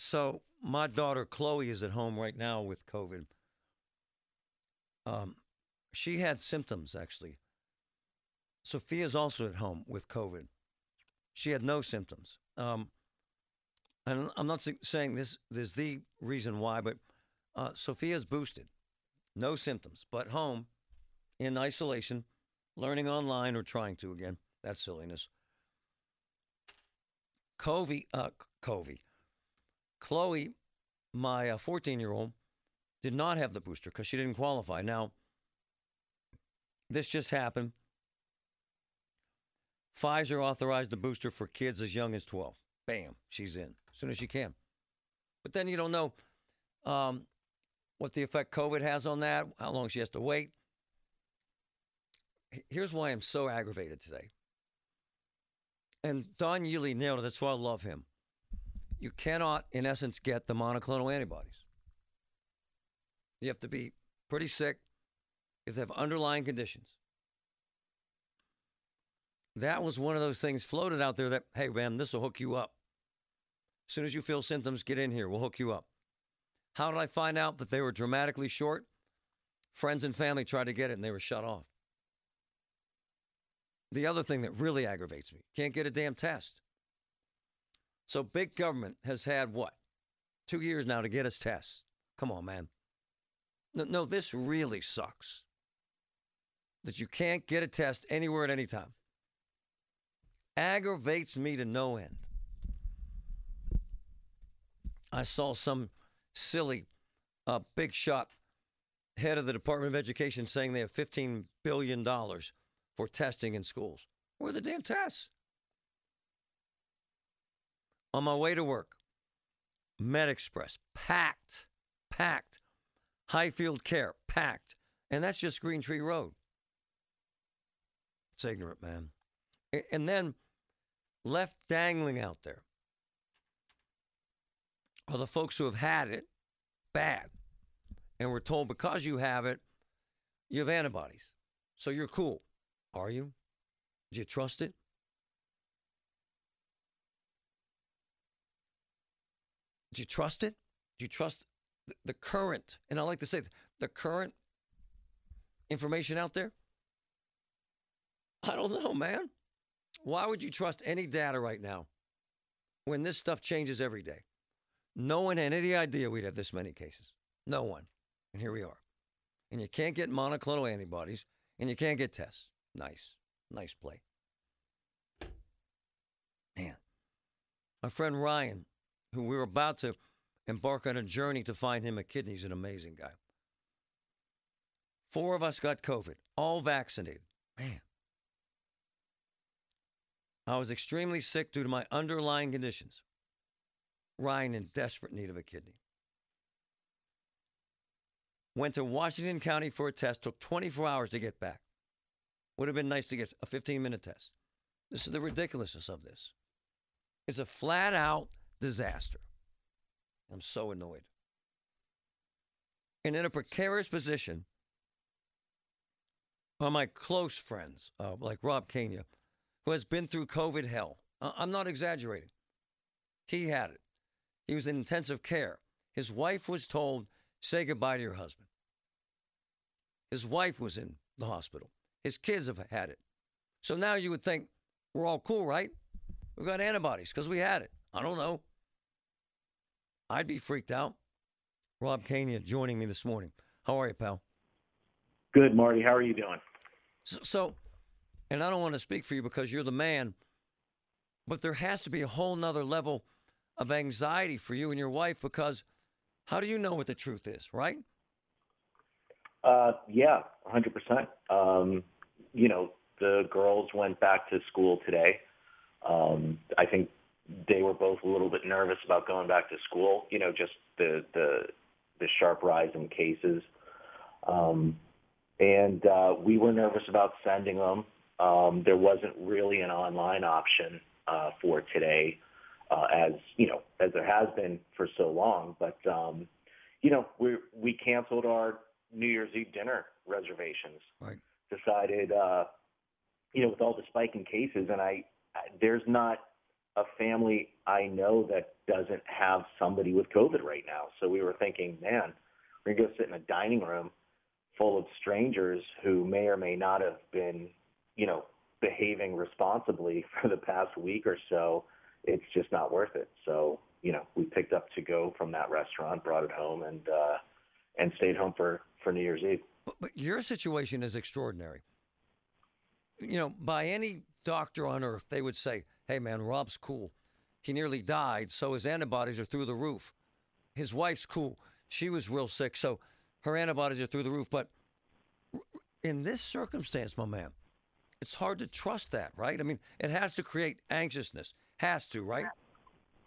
So my daughter Chloe is at home right now with COVID. Um, she had symptoms actually. Sophia's also at home with COVID. She had no symptoms. Um, and I'm not saying this, this is the reason why, but uh, Sophia's boosted, no symptoms, but home in isolation, learning online or trying to again. That's silliness. Covey, uh, Covey, Chloe, my 14 year old, did not have the booster because she didn't qualify. Now, this just happened. Pfizer authorized the booster for kids as young as 12. Bam, she's in as soon as she can. But then you don't know um, what the effect COVID has on that, how long she has to wait. Here's why I'm so aggravated today. And Don Yealy nailed it. That's why I love him. You cannot, in essence, get the monoclonal antibodies. You have to be pretty sick. You have to have underlying conditions. That was one of those things floated out there that, hey, man, this will hook you up. As soon as you feel symptoms, get in here. We'll hook you up. How did I find out that they were dramatically short? Friends and family tried to get it and they were shut off. The other thing that really aggravates me can't get a damn test. So big government has had what? Two years now to get us tests. Come on, man. No, no, this really sucks. That you can't get a test anywhere at any time. Aggravates me to no end. I saw some silly uh, big shot head of the Department of Education saying they have $15 billion for testing in schools. Where are the damn tests? On my way to work, Med Express, packed, packed. Highfield Care, packed. And that's just Green Tree Road. It's ignorant, man. And then left dangling out there are the folks who have had it bad. And we're told because you have it, you have antibodies. So you're cool. Are you? Do you trust it? Do you trust it? Do you trust the current, and I like to say the current information out there? I don't know, man. Why would you trust any data right now when this stuff changes every day? No one had any idea we'd have this many cases. No one. And here we are. And you can't get monoclonal antibodies and you can't get tests. Nice. Nice play. Man. My friend Ryan, who we were about to embark on a journey to find him a kidney, he's an amazing guy. Four of us got COVID, all vaccinated. Man. I was extremely sick due to my underlying conditions. Ryan in desperate need of a kidney. Went to Washington County for a test, took 24 hours to get back. Would have been nice to get a 15 minute test. This is the ridiculousness of this. It's a flat out disaster. I'm so annoyed. And in a precarious position are my close friends, uh, like Rob Kenya, who has been through COVID hell. I- I'm not exaggerating. He had it. He was in intensive care. His wife was told, say goodbye to your husband. His wife was in the hospital. His kids have had it. So now you would think we're all cool, right? We've got antibodies because we had it. I don't know. I'd be freaked out. Rob Kenya joining me this morning. How are you, pal? Good, Marty. How are you doing? So, so, and I don't want to speak for you because you're the man, but there has to be a whole nother level of anxiety for you and your wife because how do you know what the truth is, right? Uh, yeah, 100%. Um, you know, the girls went back to school today. Um, I think they were both a little bit nervous about going back to school. You know, just the the the sharp rise in cases. Um, and uh, we were nervous about sending them. Um, there wasn't really an online option uh, for today, uh, as you know, as there has been for so long. But um, you know, we we canceled our New Year's Eve dinner reservations. Right. Decided, uh, you know, with all the spike in cases, and I, I there's not a family I know that doesn't have somebody with COVID right now. So we were thinking, man, we're gonna go sit in a dining room full of strangers who may or may not have been, you know, behaving responsibly for the past week or so. It's just not worth it. So, you know, we picked up to go from that restaurant, brought it home, and uh, and stayed home for for New Year's Eve. But, but your situation is extraordinary. You know, by any doctor on earth, they would say, hey, man, Rob's cool. He nearly died, so his antibodies are through the roof. His wife's cool. She was real sick, so her antibodies are through the roof. But in this circumstance, my man, it's hard to trust that, right? I mean, it has to create anxiousness. Has to, right?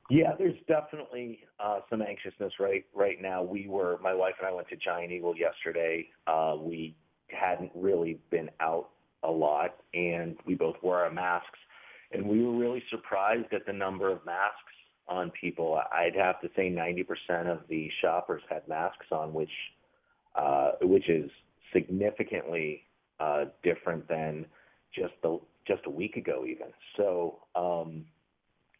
Yeah, there's definitely uh, some anxiousness right right now. We were my wife and I went to Giant Eagle yesterday. Uh, we hadn't really been out a lot, and we both wore our masks. And we were really surprised at the number of masks on people. I'd have to say 90% of the shoppers had masks on, which uh, which is significantly uh, different than just the just a week ago, even. So um,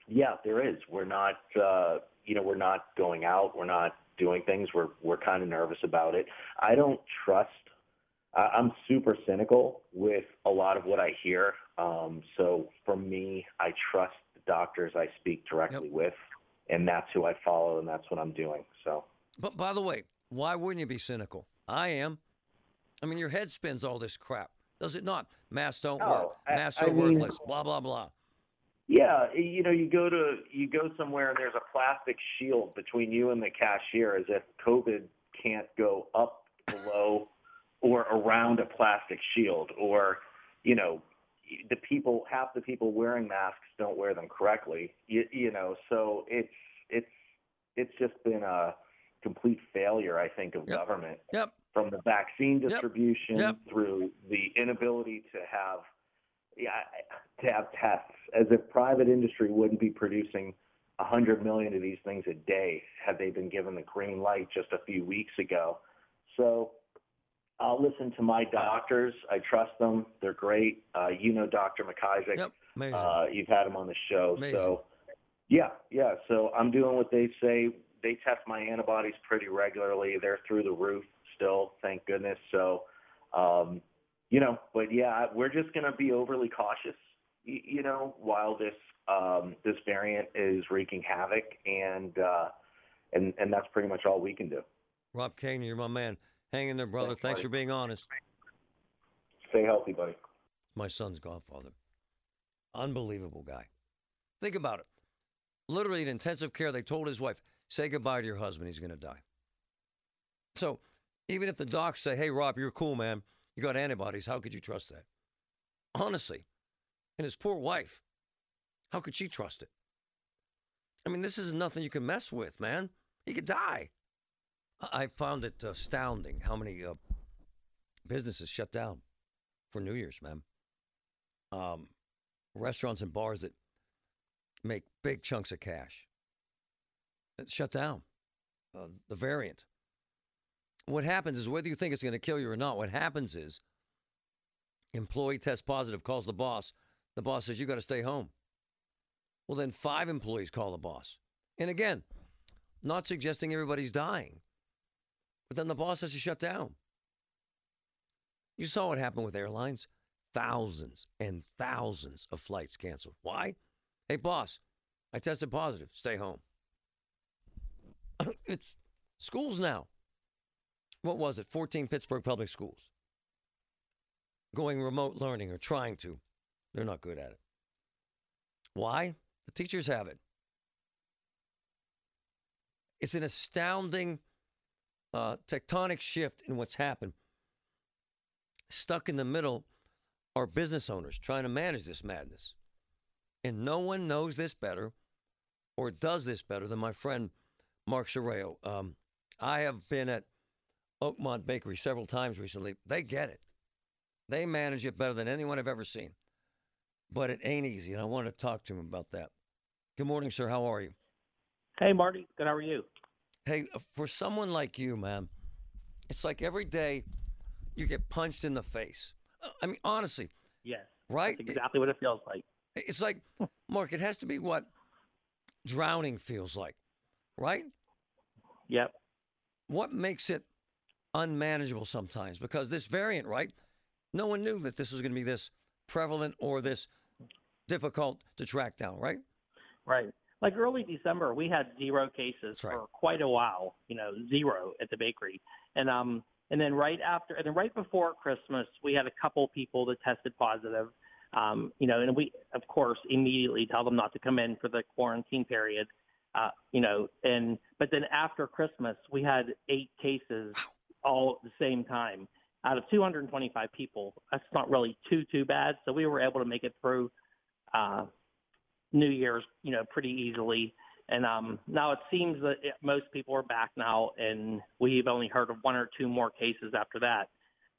yeah, there is. We're not uh, you know we're not going out. We're not doing things. We're we're kind of nervous about it. I don't trust I'm super cynical with a lot of what I hear. Um, so for me, I trust the doctors I speak directly yep. with, and that's who I follow, and that's what I'm doing. So. But by the way, why wouldn't you be cynical? I am. I mean, your head spins all this crap, does it not? Masks don't no, work. Masks I, are I mean, worthless. Blah blah blah. Yeah, you know, you go to you go somewhere and there's a plastic shield between you and the cashier, as if COVID can't go up below or around a plastic shield or, you know, the people, half the people wearing masks don't wear them correctly, you, you know, so it's, it's, it's just been a complete failure, I think, of yep. government. Yep. From the vaccine distribution yep. through the inability to have, yeah, to have tests, as if private industry wouldn't be producing 100 million of these things a day had they been given the green light just a few weeks ago. So I'll listen to my doctors. I trust them. They're great. Uh, you know Dr. McIsaac. Yep, amazing. Uh, you've had him on the show. Amazing. So, yeah, yeah. So I'm doing what they say. They test my antibodies pretty regularly. They're through the roof still, thank goodness. So, um, you know, but yeah, we're just going to be overly cautious, you, you know, while this um, this variant is wreaking havoc, and uh, and and that's pretty much all we can do. Rob Kane, you're my man. Hang in there, brother. Thanks, Thanks for being honest. Stay healthy, buddy. My son's godfather. Unbelievable guy. Think about it. Literally in intensive care, they told his wife, say goodbye to your husband. He's going to die. So even if the docs say, hey, Rob, you're cool, man. You got antibodies. How could you trust that? Honestly. And his poor wife, how could she trust it? I mean, this is nothing you can mess with, man. He could die. I found it astounding how many uh, businesses shut down for New Year's, man. Um, restaurants and bars that make big chunks of cash shut down. Uh, the variant. What happens is whether you think it's going to kill you or not, what happens is employee tests positive, calls the boss. The boss says, You got to stay home. Well, then five employees call the boss. And again, not suggesting everybody's dying. But then the boss has to shut down. You saw what happened with airlines. Thousands and thousands of flights canceled. Why? Hey, boss, I tested positive. Stay home. it's schools now. What was it? 14 Pittsburgh public schools. Going remote learning or trying to. They're not good at it. Why? The teachers have it. It's an astounding uh, tectonic shift in what's happened. Stuck in the middle are business owners trying to manage this madness. And no one knows this better or does this better than my friend Mark Sorreo. Um, I have been at Oakmont Bakery several times recently. They get it. They manage it better than anyone I've ever seen. But it ain't easy, and I want to talk to him about that. Good morning, sir. How are you? Hey, Marty. Good. How are you? Hey, for someone like you, man, it's like every day you get punched in the face. Uh, I mean, honestly. Yes. Right? That's exactly what it feels like. It's like, Mark, it has to be what drowning feels like, right? Yep. What makes it unmanageable sometimes? Because this variant, right? No one knew that this was going to be this prevalent or this difficult to track down, right? Right. Like early December, we had zero cases right. for quite a while. You know, zero at the bakery, and um, and then right after, and then right before Christmas, we had a couple people that tested positive. Um, you know, and we of course immediately tell them not to come in for the quarantine period. Uh, you know, and but then after Christmas, we had eight cases all at the same time out of 225 people. That's not really too too bad. So we were able to make it through uh, New Year's, you know, pretty easily. And um, now it seems that it, most people are back now, and we've only heard of one or two more cases after that.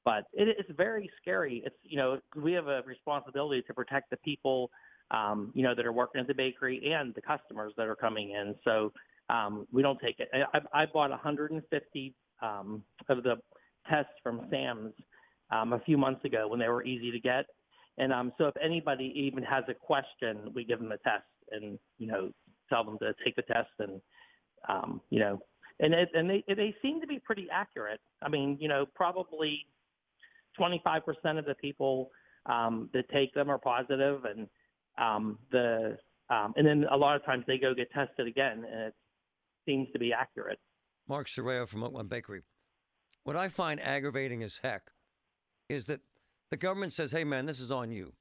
But it, it's very scary. It's you know we have a responsibility to protect the people, um, you know, that are working at the bakery and the customers that are coming in. So um, we don't take it. I, I bought 150 um, of the tests from Sam's um, a few months ago when they were easy to get. And um, so if anybody even has a question, we give them a test and, you know, tell them to take the test and, um, you know, and it, and they they seem to be pretty accurate. I mean, you know, probably 25% of the people um, that take them are positive, and um, the um, and then a lot of times they go get tested again, and it seems to be accurate. Mark Sorreo from Oakmont Bakery. What I find aggravating as heck is that the government says, "Hey, man, this is on you,"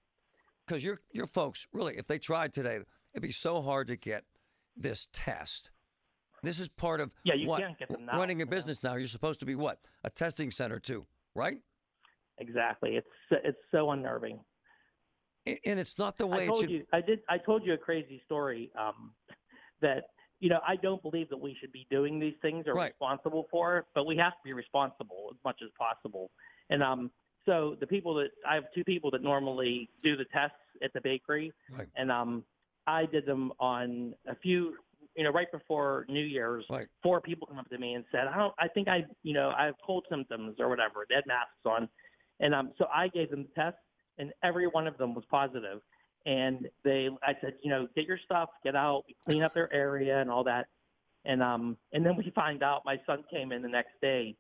because your your folks really, if they tried today, it'd be so hard to get this test. This is part of yeah, you what can't get them now, running a you know. business now. You're supposed to be what a testing center too, right? Exactly. It's it's so unnerving. And it's not the way I told should. you I did I told you a crazy story um, that you know I don't believe that we should be doing these things or Right. responsible for it, but we have to be responsible as much as possible. And um, so the people that I have two people that normally do the tests at the bakery, Right. and um, I did them on a few. You know, right before New Year's, Right. four people come up to me and said, "I don't. I think I, you know, I have cold symptoms or whatever." They had masks on, and um, so I gave them the test, and every one of them was positive. And they, I said, you know, get your stuff, get out, clean up their area, and all that. And um, and then we find out. My son came in the next day,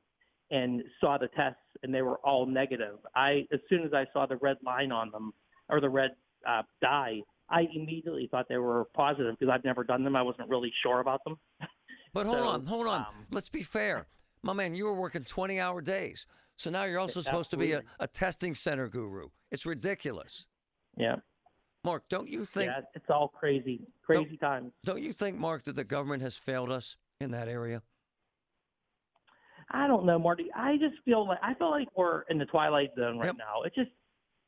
and saw the tests, and they were all negative. I, as soon as I saw the red line on them or the red uh, dye, I immediately thought they were positive because I've never done them. I wasn't really sure about them. But hold So, on, hold on. um, Let's be fair. My man, you were working 20 hour days. So now you're also supposed to be a, a testing center guru. It's ridiculous. Yeah, Mark, don't you think yeah, it's all crazy, crazy times. don't you think, Mark, that the government has failed us in that area? I don't know, Marty. I just feel like I feel like we're in the twilight zone right Yep. now. It just,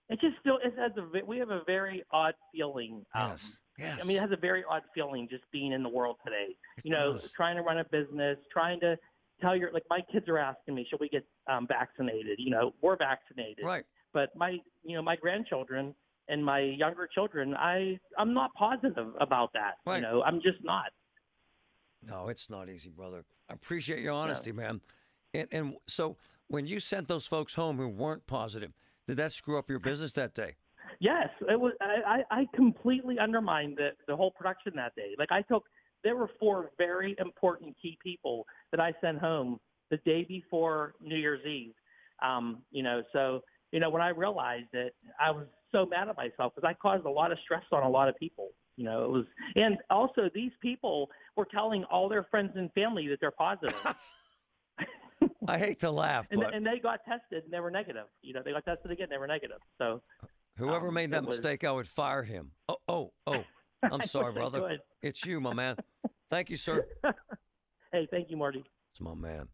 it just feel it has a we have a very odd feeling. Um, yes. Yes. I mean, it has a very odd feeling just being in the world today. It You know, does. trying to run a business, trying to tell your like my kids are asking me, should we get um, vaccinated? You know, we're vaccinated, right. but my you know my grandchildren and my younger children, I I'm not positive about that. Right. You know, I'm just not. No, it's not easy, brother. I appreciate your honesty, man. And, and so when you sent those folks home who weren't positive, did that screw up your business that day? Yes, it was. I, I completely undermined the the whole production that day. Like I took, there were four very important key people that I sent home the day before New Year's Eve. Um, you know, so you know when I realized it, I was so mad at myself because I caused a lot of stress on a lot of people. You know, it was, and also these people were telling all their friends and family that they're positive, I hate to laugh, and, but and they got tested and they were negative. You know, they got tested again, they were negative. So whoever um, made that it was- mistake, I would fire him. Oh, oh, oh. I'm sorry, brother. It's you, my man. Thank you, sir. hey, thank you, Marty. It's my man.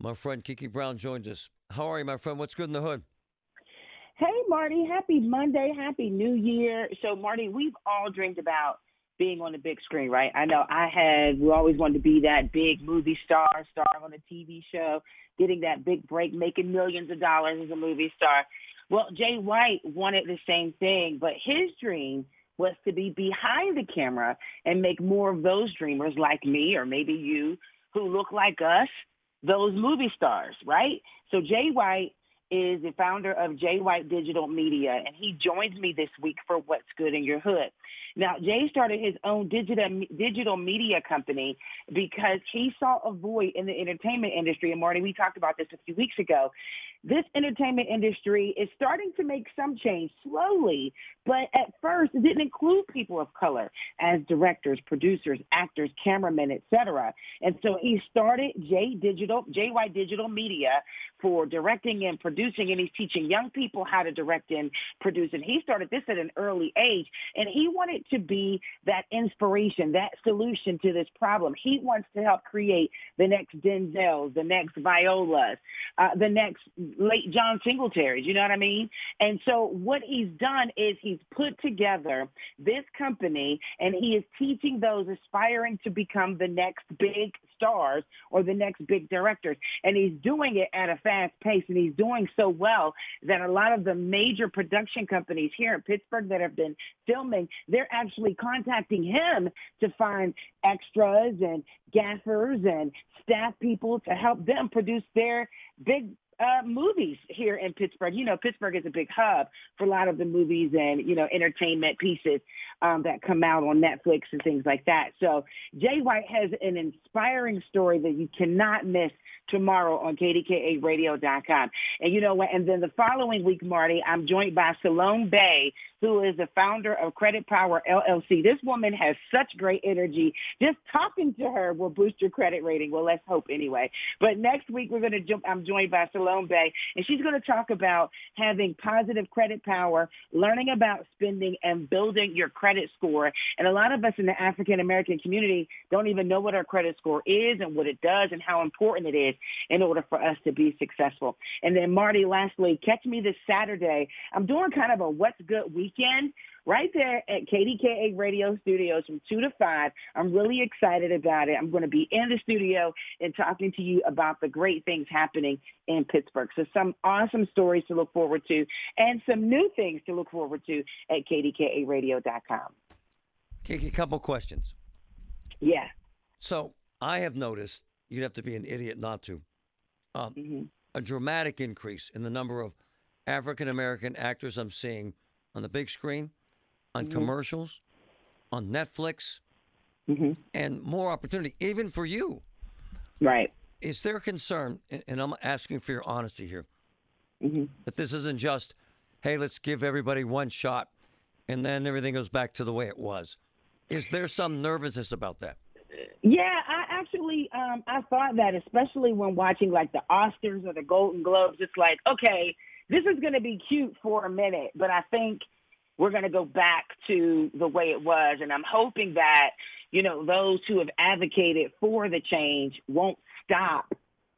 My friend Kiki Brown joins us. How are you, my friend? What's good in the hood? Hey, Marty. Happy Monday. Happy New Year. So, Marty, we've all dreamed about being on the big screen, right? I know I had, we always wanted to be that big movie star, starring on a TV show, getting that big break, making millions of dollars as a movie star. Well, Jay White wanted the same thing, but his dream was to be behind the camera and make more of those dreamers like me or maybe you who look like us, those movie stars, right? So Jay White is the founder of Jay White Digital Media, and he joins me this week for What's Good in Your Hood. Now, Jay started his own digital digital media company because he saw a void in the entertainment industry. And Marty, we talked about this a few weeks ago. This entertainment industry is starting to make some change slowly, but at first it didn't include people of color as directors, producers, actors, cameramen, etc. And so he started J Digital, JY Digital Media for directing and producing, and he's teaching young people how to direct and produce. And he started this at an early age, and he wanted to be that inspiration, that solution to this problem. He wants to help create the next Denzels, the next Violas, uh, the next late John Singletaries, you know what I mean? And so what he's done is he's put together this company and he is teaching those aspiring to become the next big stars or the next big directors. And he's doing it at a fast pace and he's doing so well that a lot of the major production companies here in Pittsburgh that have been filming, they're actually contacting him to find extras and gaffers and staff people to help them produce their big uh, movies here in Pittsburgh. You know, Pittsburgh is a big hub for a lot of the movies and, you know, entertainment pieces um, that come out on Netflix and things like that. So Jay White has an inspiring story that you cannot miss tomorrow on KDKARadio.com. And you know what? And then the following week, Marty, I'm joined by Salome Bay, who is the founder of Credit Power LLC. This woman has such great energy. Just talking to her will boost your credit rating. Well, let's hope anyway. But next week, we're going to jump. I'm joined by Salome And she's going to talk about having positive credit power, learning about spending, and building your credit score. And a lot of us in the African American community don't even know what our credit score is and what it does and how important it is in order for us to be successful. And then Marty, lastly, catch me this Saturday. I'm doing kind of a what's good weekend right there at KDKA Radio Studios from 2 to 5. I'm really excited about it. I'm going to be in the studio and talking to you about the great things happening in Pittsburgh. So some awesome stories to look forward to and some new things to look forward to at KDKARadio.com. Kiki, a couple questions. Yeah. So I have noticed, you'd have to be an idiot not to, um, hmm a dramatic increase in the number of African American actors I'm seeing on the big screen, on Mhm. commercials, on Netflix, hmm and more opportunity, even for you. Right. Is there concern, and- I'm asking for your honesty here, hmm that this isn't just, hey, let's give everybody one shot and then everything goes back to the way it was? Is there some nervousness about that? Yeah, I actually um I thought that especially when watching like the Oscars or the Golden Globes, it's like, okay, this is gonna be cute for a minute, but I think we're gonna go back to the way it was and I'm hoping that, you know, those who have advocated for the change won't stop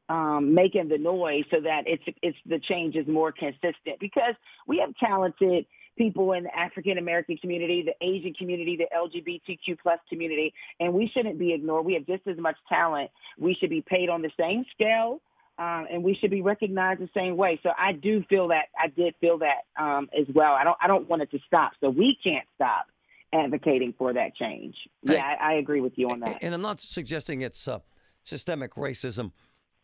um, making the noise so that it's it's the change is more consistent because we have talented people in the African American community, the Asian community, the LGBTQ plus community, and we shouldn't be ignored. We have just as much talent. We should be paid on the same scale. Um, and we should be recognized the same way. So I do feel that I did feel that um, as well. I don't I don't want it to stop. So we can't stop advocating for that change. Yeah, I, I agree with you on that. And I'm not suggesting it's uh, systemic racism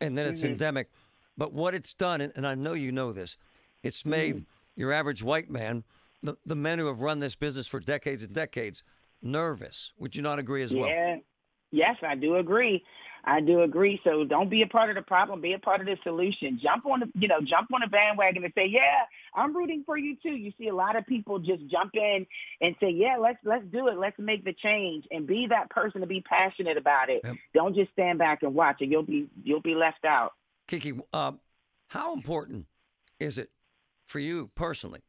and then it's Mhm. endemic, but what it's done, and, I know you know this, it's made Mhm. your average white man, the, the men who have run this business for decades and decades, nervous. Would you not agree as well? Yeah. Yes, I do agree. I do agree. So don't be a part of the problem. Be a part of the solution. Jump on the, you know, jump on the bandwagon and say, yeah, I'm rooting for you too. You see a lot of people just jump in and say, yeah, let's let's do it. Let's make the change and be that person to be passionate about it. Yep. Don't just stand back and watch it. You'll be you'll be left out. Kiki, uh, how important is it for you personally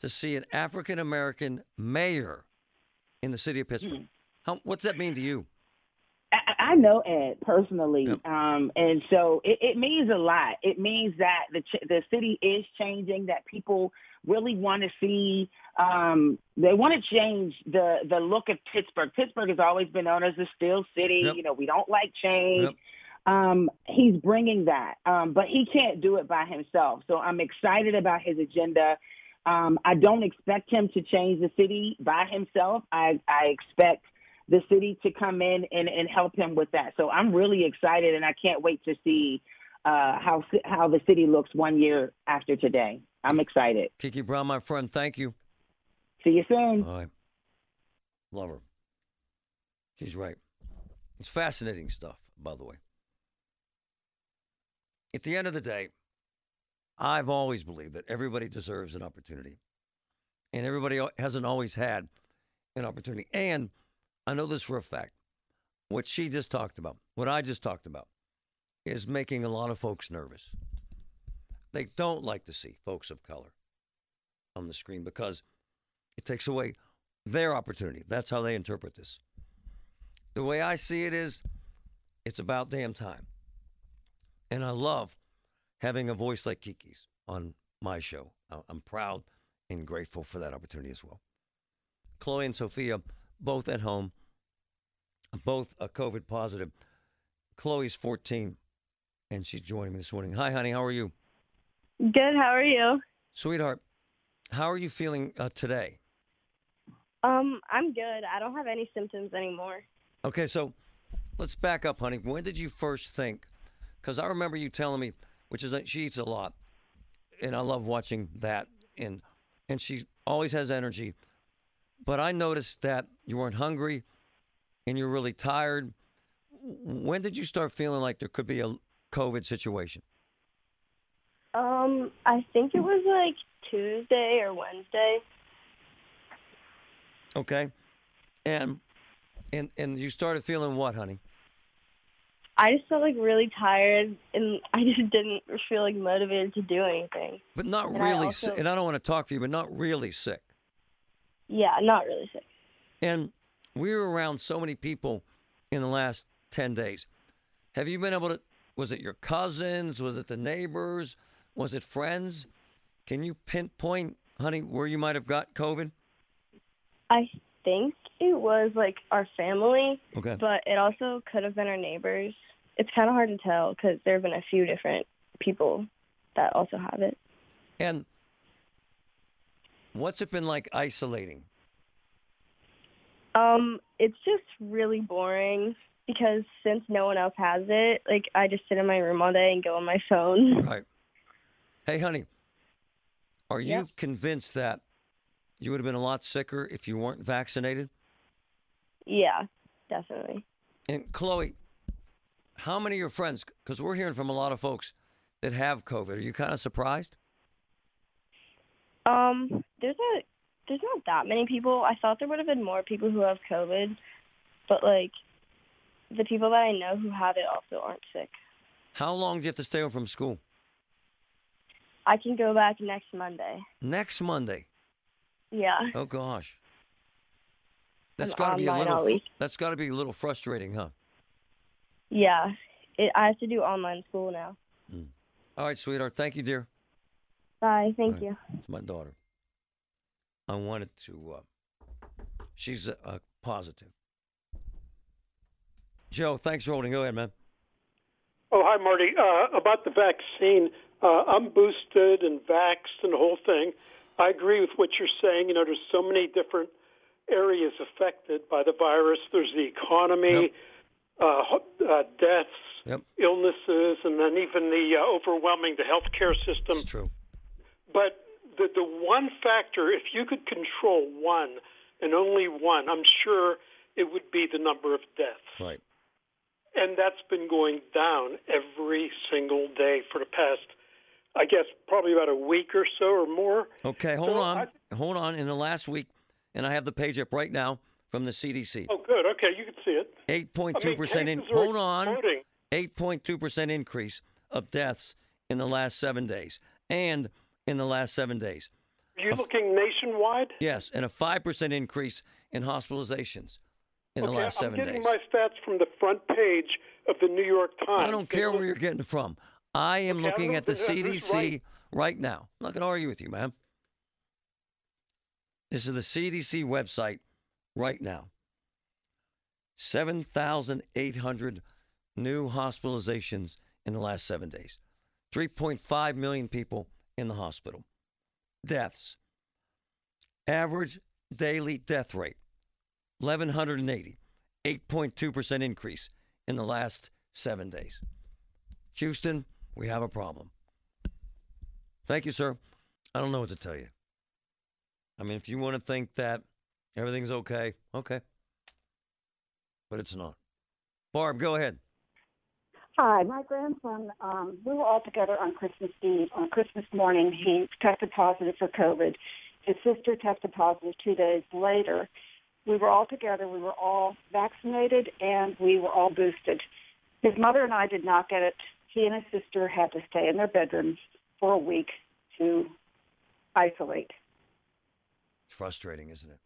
to see an African American mayor in the city of Pittsburgh? Hmm. How, what's that mean to you? I, I know Ed personally, Yep. um, and so it, it means a lot. It means that the ch- the city is changing. That people really want to see. Um, they want to change the the look of Pittsburgh. Pittsburgh has always been known as a steel city. Yep. You know, we don't like change. Yep. Um, he's bringing that, um, but he can't do it by himself. So I'm excited about his agenda. Um, I don't expect him to change the city by himself. I, I expect the city to come in and, and help him with that. So I'm really excited and I can't wait to see uh, how how the city looks one year after today. I'm excited. Kiki Brown, my friend, thank you. See you soon. All right. Love her. She's right. It's fascinating stuff, by the way. At the end of the day, I've always believed that everybody deserves an opportunity. And everybody hasn't always had an opportunity. And I know this for a fact. What she just talked about, what I just talked about, is making a lot of folks nervous. They don't like to see folks of color on the screen because it takes away their opportunity. That's how they interpret this. The way I see it is, it's about damn time. And I love having a voice like Kiki's on my show. I'm proud and grateful for that opportunity as well. Chloe and Sophia, both at home, both a COVID positive. Chloe's 14, and she's joining me this morning. Hi, honey. How are you? Good. How are you? Sweetheart, how are you feeling uh, today? Um, I'm good. I don't have any symptoms anymore. Okay, so let's back up, honey. When did you first think? Because I remember you telling me, which is that she eats a lot, and I love watching that, and and she always has energy. But I noticed that you weren't hungry, and you're really tired. When did you start feeling like there could be a COVID situation? Um, I think it was like Tuesday or Wednesday. Okay, and and and you started feeling what, honey? I just felt like really tired, and I just didn't feel like motivated to do anything. But not And I really also- sick. And I don't want to talk for you, but not really sick. Yeah, not really sick. And we were around so many people in the last 10 days. Have you been able to, was it your cousins? Was it the neighbors? Was it friends? Can you pinpoint, honey, where you might have got COVID? I think it was like our family, Okay. but it also could have been our neighbors. It's kind of hard to tell because there have been a few different people that also have it. And what's it been like isolating? Um, it's just really boring because since no one else has it, like I just sit in my room all day and go on my phone. Right. Hey, honey, are you Yep. convinced that you would have been a lot sicker if you weren't vaccinated? yeah, definitely. And Chloe, how many of your friends, because we're hearing from a lot of folks that have COVID, are you kind of surprised? Um, there's a there's not that many people. I thought there would have been more people who have COVID, but like the people that I know who have it also aren't sick. How long do you have to stay home from school? I can go back next Monday. Next Monday. Yeah. Oh gosh. That's got to be a little. week. That's got to be a little frustrating, huh? Yeah. It, I have to do online school now. All right, sweetheart. Thank you, dear. Bye. Thank Right. you. It's my daughter. I wanted to. Uh, she's a, a positive. Joe, thanks for holding. Go ahead, man. Oh, hi, Marty. Uh, about the vaccine, uh, I'm boosted and vaxxed and the whole thing. I agree with what you're saying. You know, there's so many different areas affected by the virus. There's the economy, Yep. uh, uh, deaths, Yep. illnesses, and then even the uh, overwhelming the healthcare system. It's true. But the the one factor, if you could control one and only one, I'm sure it would be the number of deaths. Right. And that's been going down every single day for the past, I guess, probably about a week or so or more. Okay, hold So on. hold on. In the last week, and I have the page up right now from the CDC. Oh, good. Okay, you can see it. Eight point I mean, percent in. Hold on. exploding. Eight point two percent increase of deaths in the last seven days, and in the last seven days. Are you looking nationwide? Yes, and a five percent increase in hospitalizations in the okay, last I'm seven getting days. my stats from the front page of the New York Times. I don't care where you're getting it from. I am Okay, looking don't at the CDC right. right now. I'm not going to argue with you, ma'am. This is the CDC website right now. 7,800 new hospitalizations in the last seven days. 3.5 million people in the hospital. Deaths. Average daily death rate 1,180. 8.2% increase in the last seven days. Houston, we have a problem. Thank you, sir. I don't know what to tell you. I mean, if you want to think that everything's okay, okay. But it's not. Barb, go ahead. Hi, my grandson, um, we were all together on Christmas Eve. On Christmas morning, he tested positive for COVID. His sister tested positive two days later. We were all together. We were all vaccinated and we were all boosted. His mother and I did not get it. He and his sister had to stay in their bedrooms for a week to isolate. It's frustrating, isn't it?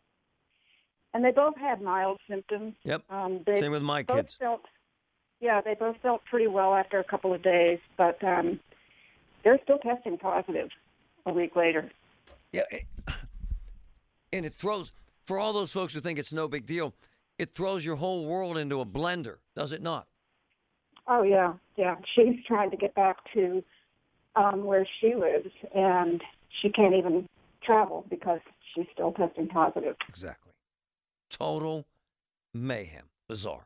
And they both had mild symptoms. Yep. Um, they Same with my both kids. felt, yeah, they both felt pretty well after a couple of days, but um, they're still testing positive a week later. Yeah. It, and it throws, for all those folks who think it's no big deal, it throws your whole world into a blender, does it not? Oh yeah, yeah. She's trying to get back to um, where she lives, and she can't even travel because she's still testing positive. Exactly. Total mayhem. Bizarre.